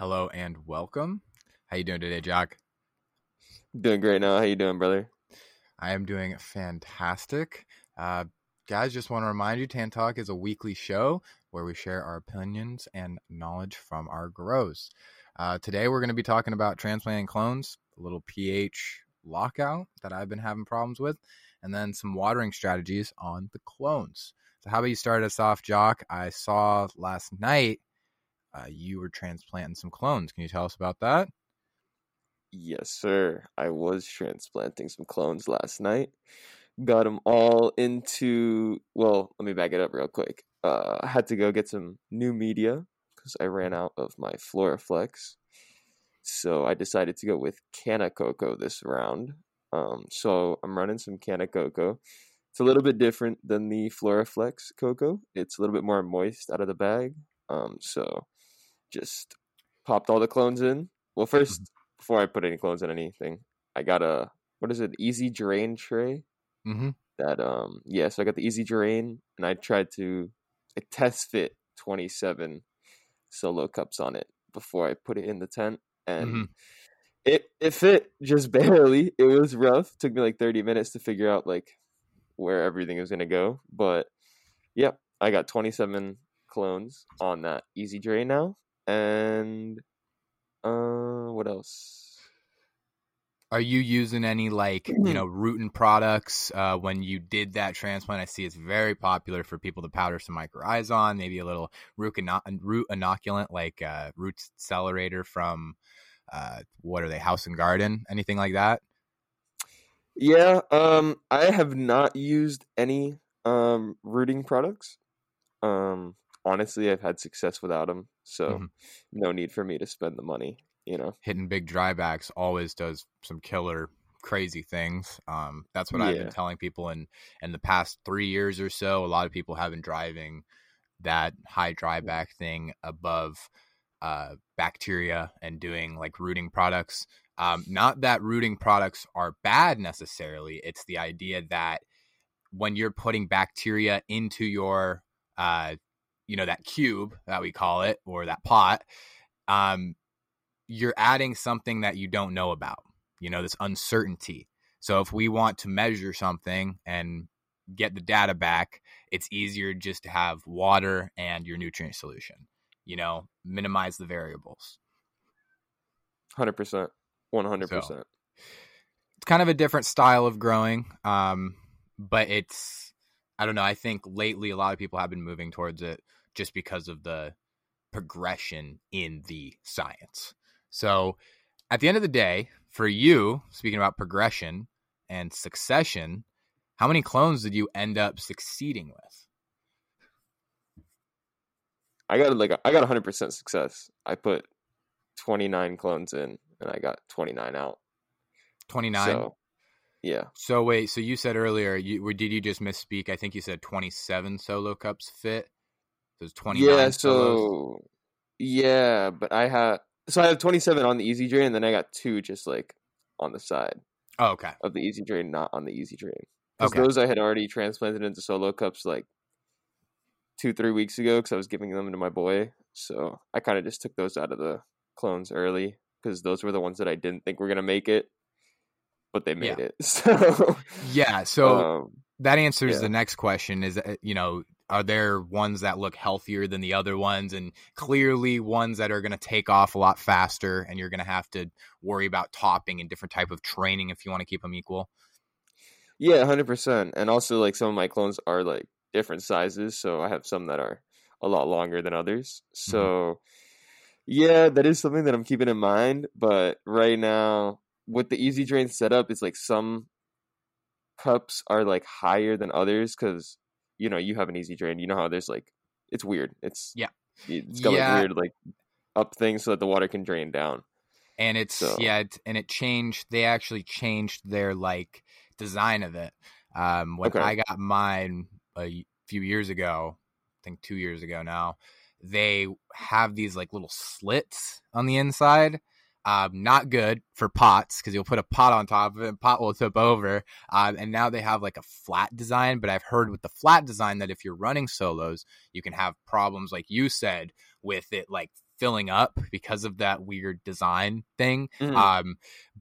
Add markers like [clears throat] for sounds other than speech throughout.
Hello and welcome. How you doing today, Jock? Doing great now. How you doing, brother? I am doing fantastic. Uh, guys, just want to remind you, Tent Talk is a weekly show where we share our opinions and knowledge from our grows. Uh, today, we're going to be talking about transplanting clones, a little pH lockout that I've been having problems with, and then some watering strategies on the clones. So, how about you start us off, Jock? I saw last night uh, you were transplanting some clones. Can you tell us about that? Yes, sir. I was transplanting some clones last night. Got them all into. Well, let me back it up real quick. Uh, I had to go get some new media because I ran out of my Floraflex. So I decided to go with Canna Coco this round. Um, so I'm running some Canna Coco. It's a little bit different than the Floraflex Coco. It's a little bit more moist out of the bag. Um, so just popped all the clones in. Well, 1st Mhm. before I put any clones in anything, I got a what is it? Easy drain tray. Mm-hmm. That um yeah, so I got the easy drain, and I tried to I test fit twenty seven solo cups on it before I put it in the tent, and Mhm. it it fit just [laughs] barely. It was rough. took me like thirty minutes to figure out like where everything was gonna go, but yep, I got twenty seven clones on that easy drain now, and uh, what else? Are you using any like you know [clears throat] Rootin products uh, when you did that transplant? I see it's very popular for people to powder some mycorrhizae on, maybe a little root, ino- root inoculant like uh, root accelerator from uh, what are they, House and Garden, anything like that? Yeah, um, I have not used any um rooting products. Um, honestly, I've had success without them, so Mhm. no need for me to spend the money. You know. Hitting big drybacks always does some killer crazy things. Um, that's what I've been telling people in in the past three years or so. A lot of people have been driving that high dryback thing above uh, bacteria and doing like rooting products. Um, not that rooting products are bad necessarily. It's the idea that when you're putting bacteria into your, uh, you know, that cube that we call it or that pot, um, you're adding something that you don't know about. You know, this uncertainty. So if we want to measure something and get the data back, it's easier just to have water and your nutrient solution. You know, minimize the variables. Hundred percent, one hundred So- percent. It's kind of a different style of growing, um, but it's I don't know. I think lately a lot of people have been moving towards it just because of the progression in the science. So at the end of the day, for you, speaking about progression and succession, how many clones did you end up succeeding with? I got like a, I got hundred percent success. I put twenty nine clones in, and I got twenty nine out. 29. So, yeah, So wait, so you said earlier, you did you just misspeak? I think you said 27 solo cups fit. It's 29 yeah. solos. So yeah, but I have so I have twenty seven on the easy drain, and then I got two just like on the side Oh, okay. of the easy drain, not on the easy drain. Because Okay. those I had already transplanted into solo cups like two, three weeks ago because I was giving them to my boy. So I kind of just took those out of the clones early because those were the ones that I didn't think were gonna make it, but they made Yeah. it. [laughs] So Yeah, so um, that answers yeah. the next question is uh, you know, are there ones that look healthier than the other ones and clearly ones that are going to take off a lot faster and you're going to have to worry about topping and different type of training if you want to keep them equal? yeah, hundred percent. And also like some of my clones are like different sizes, so I have some that are a lot longer than others. Mm-hmm. So yeah, that is something that I'm keeping in mind. But right now, with the easy drain setup, it's like some cups are like higher than others because you know you have an easy drain. You know how there's like it's weird. It's Yeah. It's got Yeah. like weird like up things so that the water can drain down. and it's So- yeah it, and it changed they actually changed their like design of it um when Okay. i got mine a few years ago i think two years ago now they have these like little slits on the inside um, not good for pots because you'll put a pot on top of it and pot will tip over um, and now they have like a flat design but i've heard with the flat design that if you're running solos you can have problems like you said with it like filling up because of that weird design thing. Mhm. Um,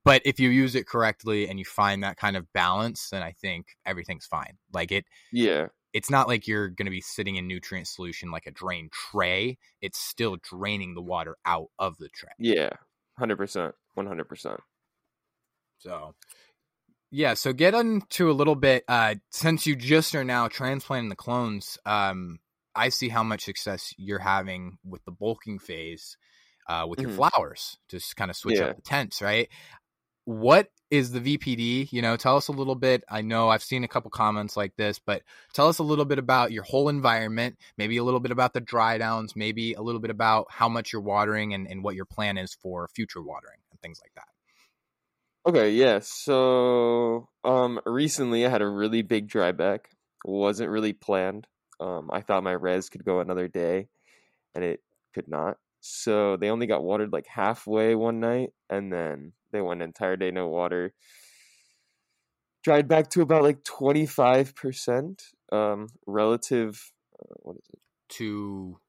but if you use it correctly and you find that kind of balance, then I think everything's fine. Like it, yeah, it's not like you're going to be sitting in nutrient solution like a drain tray. It's still draining the water out of the tray. yeah, hundred percent, one hundred percent. So, yeah. So get into a little bit. Uh, since you just are now transplanting the clones, um, I see how much success you're having with the bulking phase, uh, with your Mhm. flowers. Just kind of switch Yeah. up the tents, right? What is the VPD? You know, tell us a little bit. I know I've seen a couple comments like this, but tell us a little bit about your whole environment, maybe a little bit about the dry downs, maybe a little bit about how much you're watering and, and what your plan is for future watering and things like that. Okay, yeah. So, um, recently I had a really big dry back. wasn't really planned. Um, I thought my res could go another day, and it could not. So they only got watered like halfway one night, and then they went an entire day no water. Dried back to about like twenty five percent. Um, relative. Uh, what is it? To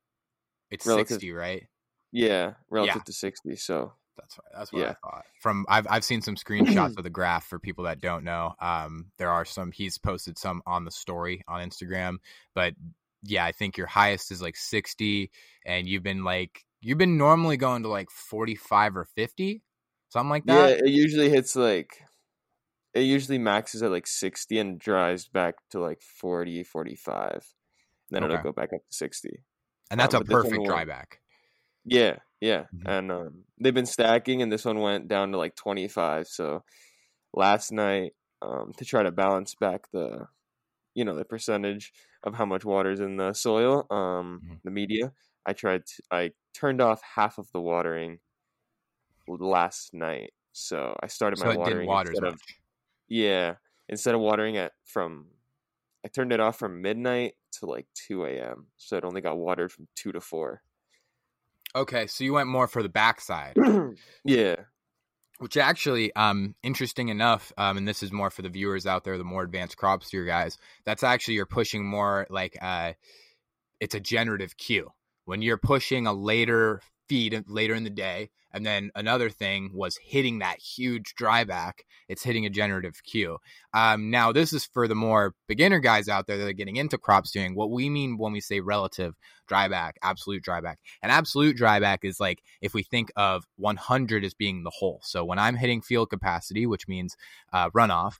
it's Relative- 60, right? Yeah, relative to sixty. So That's right. That's what I thought. From I've I've seen some screenshots [clears throat] of the graph for people that don't know. Um, there are some. He's posted some on the story on Instagram, but yeah, I think your highest is like sixty, and you've been like you've been normally going to like forty five or fifty, something like that. yeah, it usually hits like. It usually maxes at like 60 and dries back to like 40, 45. Then Okay. it'll go back up to 60. and that's um, a but this one perfect dry back. Yeah, yeah. Mhm. And um, they've been stacking, and this one went down to like 25. So last night, um, to try to balance back the, you know, the percentage of how much water's in the soil, um, Mhm. the media, I tried to, I turned off half of the watering last night. So I started So my it watering didn't water instead much. of yeah, instead of watering it from, I turned it off from midnight to like 2 a.m. So it only got watered from 2 to 4. Okay, so you went more for the backside. [clears throat] yeah. which actually um interesting enough um and this is more for the viewers out there the more advanced crop steer guys that's actually you're pushing more like uh it's a generative cue when you're pushing a later feed later in the day and then another thing was hitting that huge dry back it's hitting a generative cue um now this is for the more beginner guys out there that are getting into crop steering what we mean when we say relative dry back absolute dry back and absolute dry back is like if we think of 100 as being the whole. So when I'm hitting field capacity, which means uh, runoff,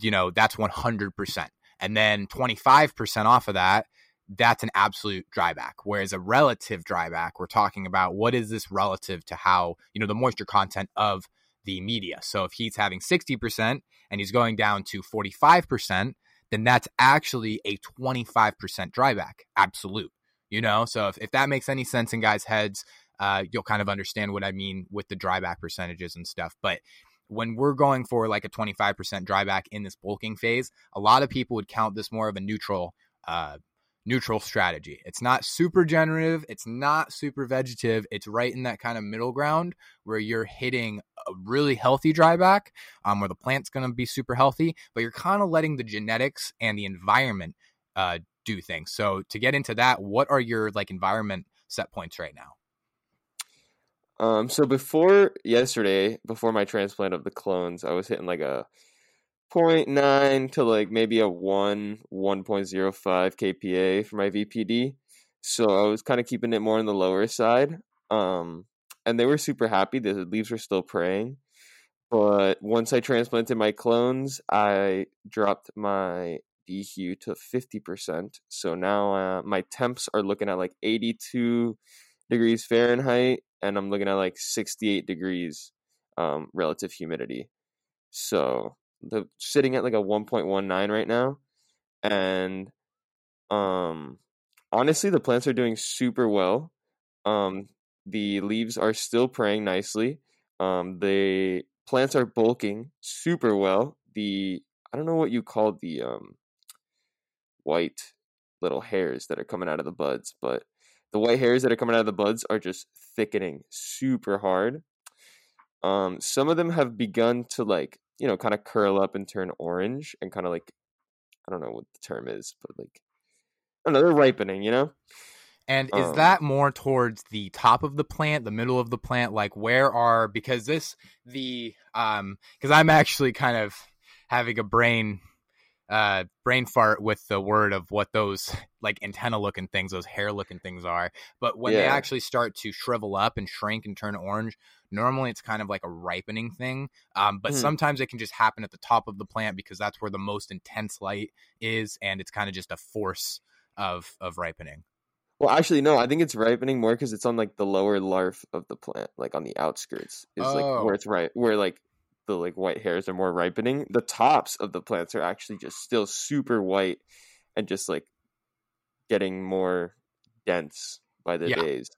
you know, that's 100%. And then 25% off of that, that's an absolute dryback. Whereas a relative dryback, we're talking about what is this relative to how, you know, the moisture content of the media. So if he's having 60% and he's going down to 45%, then that's actually a 25% dryback. Absolute. You know, so if, if that makes any sense in guys' heads, uh, you'll kind of understand what I mean with the dryback percentages and stuff. But when we're going for like a 25% dryback in this bulking phase, a lot of people would count this more of a neutral, uh, neutral strategy. It's not super generative. It's not super vegetative. It's right in that kind of middle ground where you're hitting a really healthy dryback, um, where the plant's going to be super healthy, but you're kind of letting the genetics and the environment, uh, do things. So to get into that, what are your like environment set points right now? Um, so before yesterday, before my transplant of the clones, I was hitting like a 0.9 to like maybe a 1, 1.05 kPa for my VPD. So I was kind of keeping it more on the lower side. Um, and they were super happy. The leaves were still praying. But once I transplanted my clones, I dropped my DHU to 50%. So now uh, my temps are looking at like 82 degrees Fahrenheit, and I'm looking at like 68 degrees um, relative humidity. So the sitting at like a 1.19 right now, and um, honestly, the plants are doing super well. Um, the leaves are still praying nicely. Um, the plants are bulking super well. The I don't know what you call the um white little hairs that are coming out of the buds, but the white hairs that are coming out of the buds are just thickening super hard. Um, some of them have begun to like, you know, kind of curl up and turn orange and kind of like, I don't know what the term is, but like, I don't know, they're ripening, you know? And is Um, that more towards the top of the plant, the middle of the plant? Like where are because this the um because I'm actually kind of having a brain uh brain fart with the word of what those [laughs] like antenna looking things, those hair looking things are. But when they actually start to shrivel up and shrink and turn orange, normally it's kind of like a ripening thing. Um, but Hmm. sometimes it can just happen at the top of the plant because that's where the most intense light is, and it's kind of just a force of of ripening. Well, actually, no. I think it's ripening more because it's on like the lower larf of the plant, like on the outskirts. Is like Oh. where it's right, where like the like white hairs are more ripening. The tops of the plants are actually just still super white and just like getting more dense by the Yeah. days.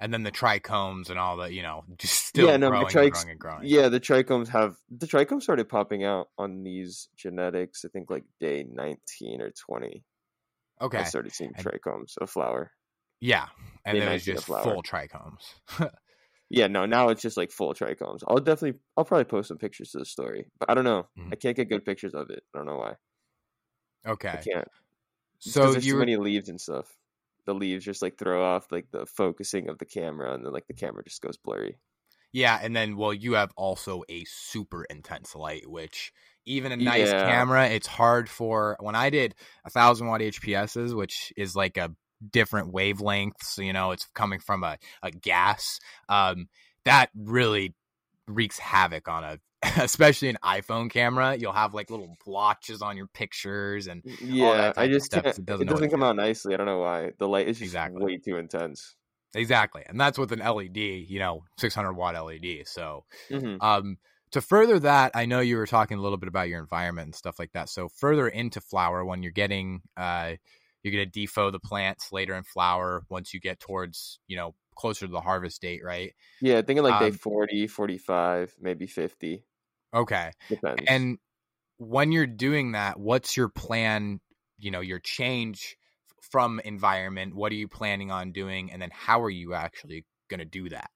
And then the trichomes and all the you know, [laughs] just still Yeah, no, the growing and growing and growing. Yeah, the trichomes have the trichomes started popping out on these genetics. I think like day nineteen or twenty. Okay. I started seeing And- trichomes of flower. Yeah, and then it was just full trichomes. [laughs] Yeah, no, now it's just like full trichomes. I'll definitely, I'll probably post some pictures to the story, but I don't know. Mhm. I can't get good pictures of it. I don't know why. Okay, I can't. So there's you too many leaves and stuff. The leaves just like throw off like the focusing of the camera, and then like the camera just goes blurry. yeah, and then well, you have also a super intense light, which even a nice Yeah. camera, it's hard for. When I did a thousand watt HPSs, which is like a different wavelengths, you know, it's coming from a a gas. Um, that really wreaks havoc on a. [laughs] Especially an iPhone camera, you'll have like little blotches on your pictures, and Yeah, I just stuff, can't. it It doesn't doesn't, come out nicely. I don't know why. The light is just Exactly. way too intense. Exactly. And that's with an LED, you know, 600 watt LED. So, hmm um, to further that, I know you were talking a little bit about your environment and stuff like that. So, further into flower, when you're getting, uh, you're going to defo the plants later in flower once you get towards, you know, closer to the harvest date, right? Yeah, thinking like day Um, 40, 45, maybe 50. Okay. Depends. And when you're doing that, what's your plan? You know, your change from environment. What are you planning on doing? And then how are you actually going to do that?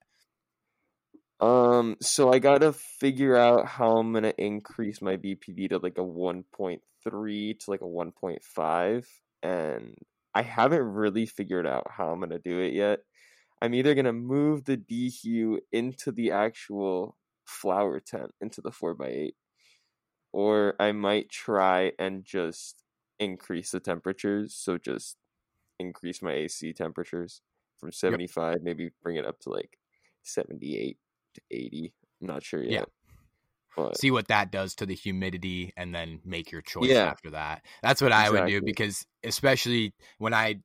Um, so I gotta figure out how I'm gonna increase my VPD to like a 1.3 to like a 1.5, and I haven't really figured out how I'm gonna do it yet. I'm either gonna move the DHU into the actual flower tent, into the 4x8, or I might try and just increase the temperatures. So just increase my AC temperatures from 75, maybe bring it up to like 78 to 80. I'm not sure Yeah. yet. But see what that does to the humidity and then make your choice Yeah. after that. That's what I would do because especially when I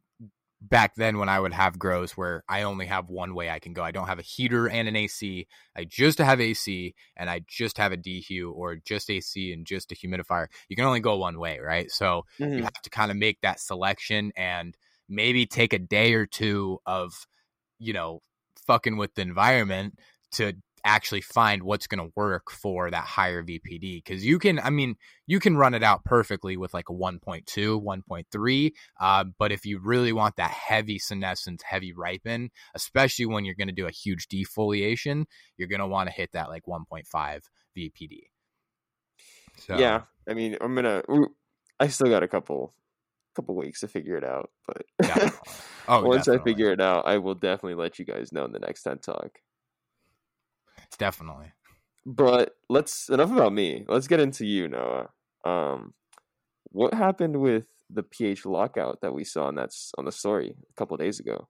back then when I would have grows where I only have one way I can go. I don't have a heater and an AC. I just have AC and I just have a DHU or just AC and just a humidifier. You can only go one way, right? So Mhm. you have to kind of make that selection and maybe take a day or two of, you know, fucking with the environment to actually find what's going to work for that higher VPD. Cause you can, I mean, you can run it out perfectly with like a 1.2, 1.3. Uh, but if you really want that heavy senescence, heavy ripen, especially when you're going to do a huge defoliation, you're going to want to hit that like 1.5 VPD. So, yeah, I mean, I'm gonna. I still got a couple, couple weeks to figure it out, but Definitely. Oh, [laughs] once I figure it out, I will definitely let you guys know in the next Tent Talk. Definitely. But let's enough about me. Let's get into you, Noah. Um, what happened with the pH lockout that we saw on that's on the story a couple days ago?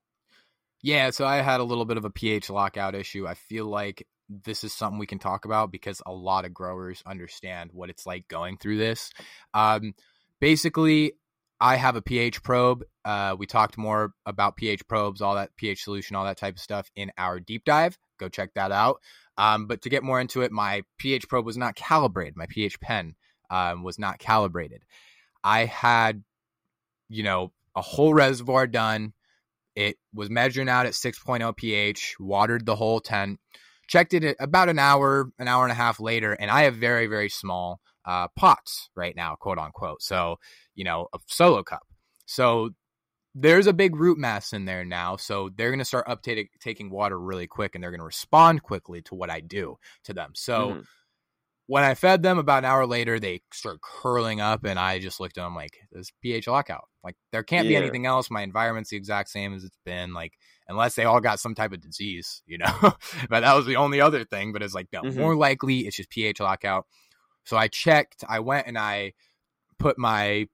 Yeah, so I had a little bit of a pH lockout issue. I feel like this is something we can talk about because a lot of growers understand what it's like going through this. Um, basically, I have a pH probe. Uh, we talked more about pH probes, all that pH solution, all that type of stuff in our deep dive. Go check that out. Um, but to get more into it, my pH probe was not calibrated. My pH pen um, was not calibrated. I had, you know, a whole reservoir done. It was measuring out at 6.0 pH, watered the whole tent, checked it about an hour, an hour and a half later, and I have very, very small uh, pots right now, quote unquote. So, you know, a solo cup. So there's a big root mass in there now. So they're going to start updating taking water really quick and they're going to respond quickly to what I do to them. So Mhm. when I fed them about an hour later, they start curling up, and I just looked at them like, "This pH lockout. Like there can't yeah. be anything else. My environment's the exact same as it's been. Like unless they all got some type of disease, you know. [laughs] but that was the only other thing. But it's like no, mm-hmm. more likely it's just pH lockout. So I checked. I went and I put my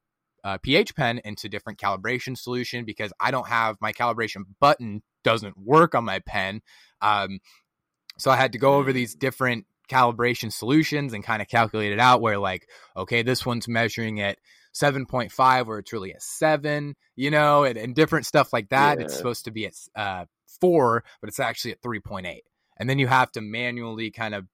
uh, pH pen into different calibration solution because I don't have my calibration button doesn't work on my pen. Um, so I had to go over these different calibration solutions and kind of calculate it out where like okay this one's measuring at 7.5 where it's really a 7 you know and, and different stuff like that yeah. it's supposed to be at uh, 4 but it's actually at 3.8 and then you have to manually kind of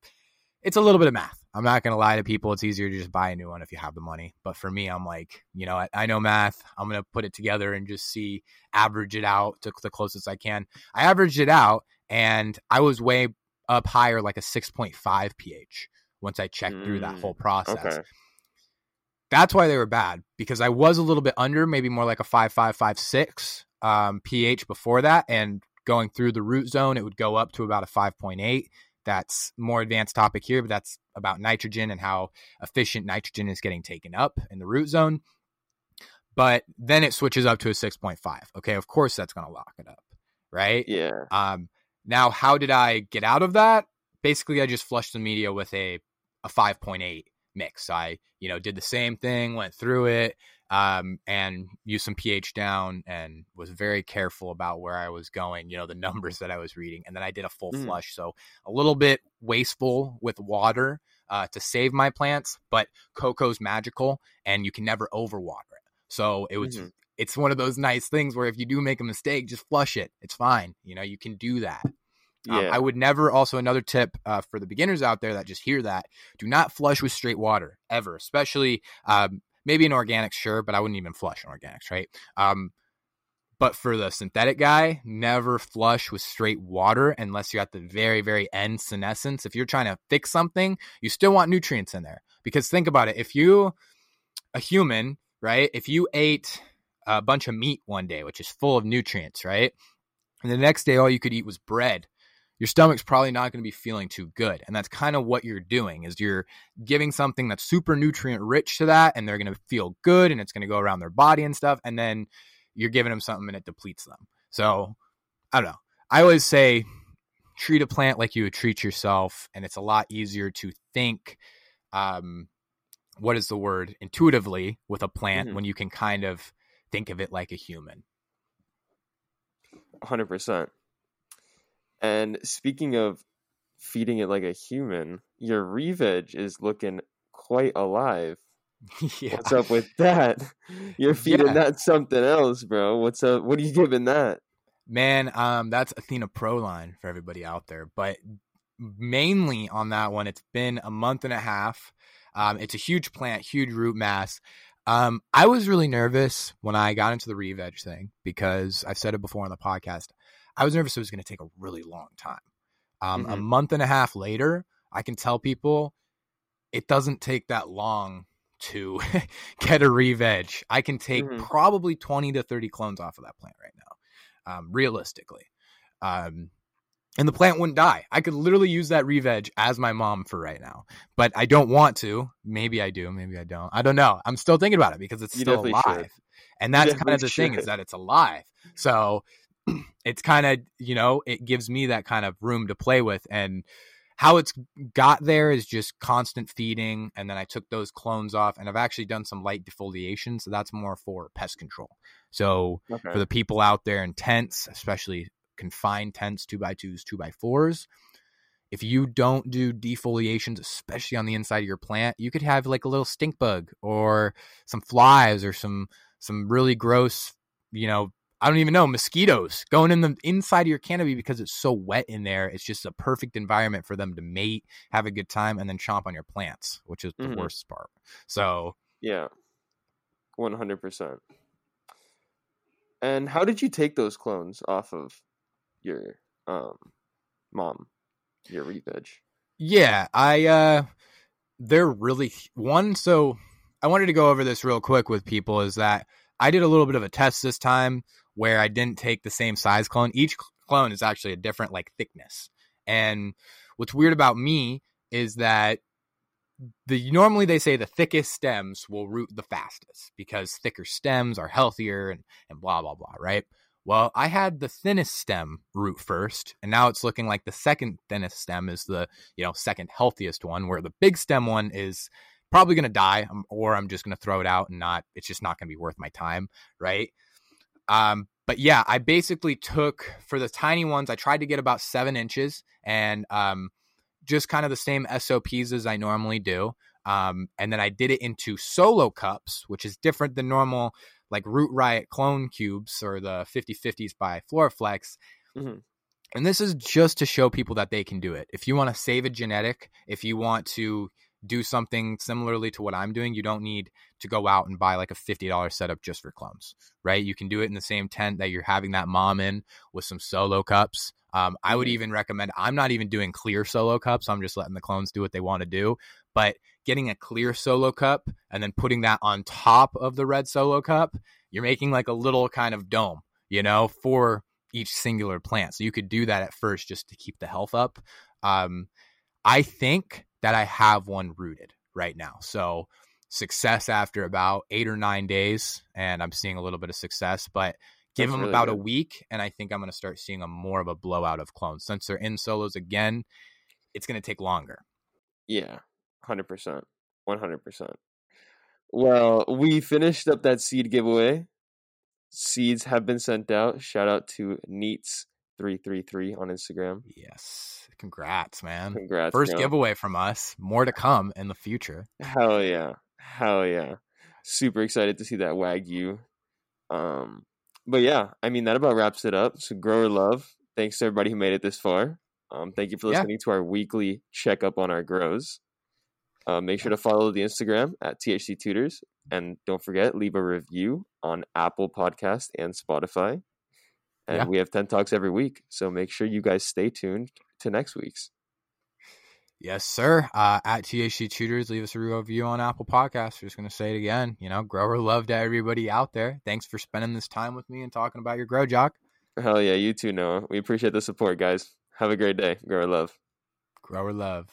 it's a little bit of math i'm not going to lie to people it's easier to just buy a new one if you have the money but for me i'm like you know i, I know math i'm going to put it together and just see average it out to the closest i can i averaged it out and i was way up higher, like a 6.5 pH once I checked mm, through that whole mm, process. Okay. That's why they were bad because I was a little bit under, maybe more like a 5.5, um, pH before that. And going through the root zone, it would go up to about a 5.8. That's more advanced topic here, but that's about nitrogen and how efficient nitrogen is getting taken up in the root zone. But then it switches up to a 6.5. Okay, of course that's going to lock it up, right? Yeah. Um, now, how did I get out of that? Basically, I just flushed the media with a a 5.8 mix. I, you know, did the same thing, went through it, um, and used some pH down and was very careful about where I was going, you know, the [laughs] numbers that I was reading. And then I did a full mm. flush. So a little bit wasteful with water uh, to save my plants, but coco's magical and you can never overwater it. So it was mm-hmm it's one of those nice things where if you do make a mistake, just flush it. It's fine. You know, you can do that. Um, yeah. Um, I would never. Also, another tip uh, for the beginners out there that just hear that: do not flush with straight water ever, especially um, maybe an organic, sure, but I wouldn't even flush in organics, right? Um, but for the synthetic guy, never flush with straight water unless you're at the very, very end senescence. If you're trying to fix something, you still want nutrients in there. Because think about it: if you, a human, right? If you ate a bunch of meat one day, which is full of nutrients, right? And the next day, all you could eat was bread. Your stomach's probably not going to be feeling too good. And that's kind of what you're doing is you're giving something that's super nutrient rich to that and they're going to feel good and it's going to go around their body and stuff. And then you're giving them something and it depletes them. So I don't know. I always say treat a plant like you would treat yourself. And it's a lot easier to think, um, what is the word, intuitively with a plant mm-hmm. when you can kind of think of it like a human. 100%. And speaking of feeding it like a human, your Reveg is looking quite alive. [laughs] Yeah. What's up with that? [laughs] You're feeding yeah. that something else, bro. What's up? What are you giving that? Man, um, that's Athena Proline for everybody out there. But mainly on that one, it's been a month and a half. Um, it's a huge plant, huge root mass. Um, I was really nervous when I got into the Reveg thing because I've said it before on the podcast. I was nervous it was going to take a really long time. Um, mm-hmm. A month and a half later, I can tell people it doesn't take that long to [laughs] get a Reveg. I can take mm-hmm. probably 20 to 30 clones off of that plant right now, um, realistically. Um, and the plant wouldn't die. I could literally use that Reveg as my mom for right now, but I don't want to. Maybe I do. Maybe I don't. I don't know. I'm still thinking about it because it's you still alive, should. and that's kind of the should. thing is that it's alive. So it's kind of you know it gives me that kind of room to play with, and how it's got there is just constant feeding, and then I took those clones off, and I've actually done some light defoliation, so that's more for pest control. So okay. for the people out there in tents, especially confined tents, two by twos, two by fours. If you don't do defoliations, especially on the inside of your plant, you could have like a little stink bug or some flies or some some really gross, you know, I don't even know, mosquitoes going in the inside of your canopy because it's so wet in there. It's just a perfect environment for them to mate, have a good time, and then chomp on your plants, which is the mm-hmm. worst part. So Yeah. One hundred percent. And how did you take those clones off of your um mom, your Reveg. Yeah, I uh they're really one so I wanted to go over this real quick with people is that I did a little bit of a test this time where I didn't take the same size clone. Each clone is actually a different like thickness. And what's weird about me is that the normally they say the thickest stems will root the fastest because thicker stems are healthier and and blah blah blah, right? Well, I had the thinnest stem root first, and now it's looking like the second thinnest stem is the you know second healthiest one, where the big stem one is probably going to die, um, or I'm just going to throw it out and not. It's just not going to be worth my time, right? Um, but yeah, I basically took for the tiny ones. I tried to get about seven inches, and um, just kind of the same SOPs as I normally do. Um, and then I did it into solo cups, which is different than normal, like Root Riot clone cubes or the 50 50s by Floraflex. Mm-hmm. And this is just to show people that they can do it. If you want to save a genetic, if you want to do something similarly to what I'm doing, you don't need to go out and buy like a $50 setup just for clones, right? You can do it in the same tent that you're having that mom in with some solo cups. Um, I would mm-hmm. even recommend, I'm not even doing clear solo cups. I'm just letting the clones do what they want to do. But getting a clear solo cup and then putting that on top of the red solo cup, you're making like a little kind of dome, you know, for each singular plant. So you could do that at first just to keep the health up. Um, I think that I have one rooted right now. So success after about eight or nine days, and I'm seeing a little bit of success, but give That's them really about good. a week, and I think I'm going to start seeing a more of a blowout of clones. Since they're in solos again, it's going to take longer. Yeah, 100%. 100%. Well, we finished up that seed giveaway. Seeds have been sent out. Shout out to Neats333 on Instagram. Yes. Congrats, man. Congrats. First giveaway from us. More to come in the future. Hell yeah. Hell yeah. Super excited to see that Wagyu. Um, but yeah, I mean that about wraps it up. So grower love. Thanks to everybody who made it this far. Um, thank you for listening yeah. to our weekly checkup on our grows. Uh, make sure to follow the Instagram at THC Tutors, and don't forget leave a review on Apple Podcast and Spotify. And yeah. we have Tent Talks every week, so make sure you guys stay tuned to next week's. Yes, sir. Uh, at THC Tutors, leave us a review on Apple Podcasts. We're just going to say it again. You know, grower love to everybody out there. Thanks for spending this time with me and talking about your grow jock. Hell yeah, you too, Noah. We appreciate the support, guys. Have a great day. Grower love. Grower love.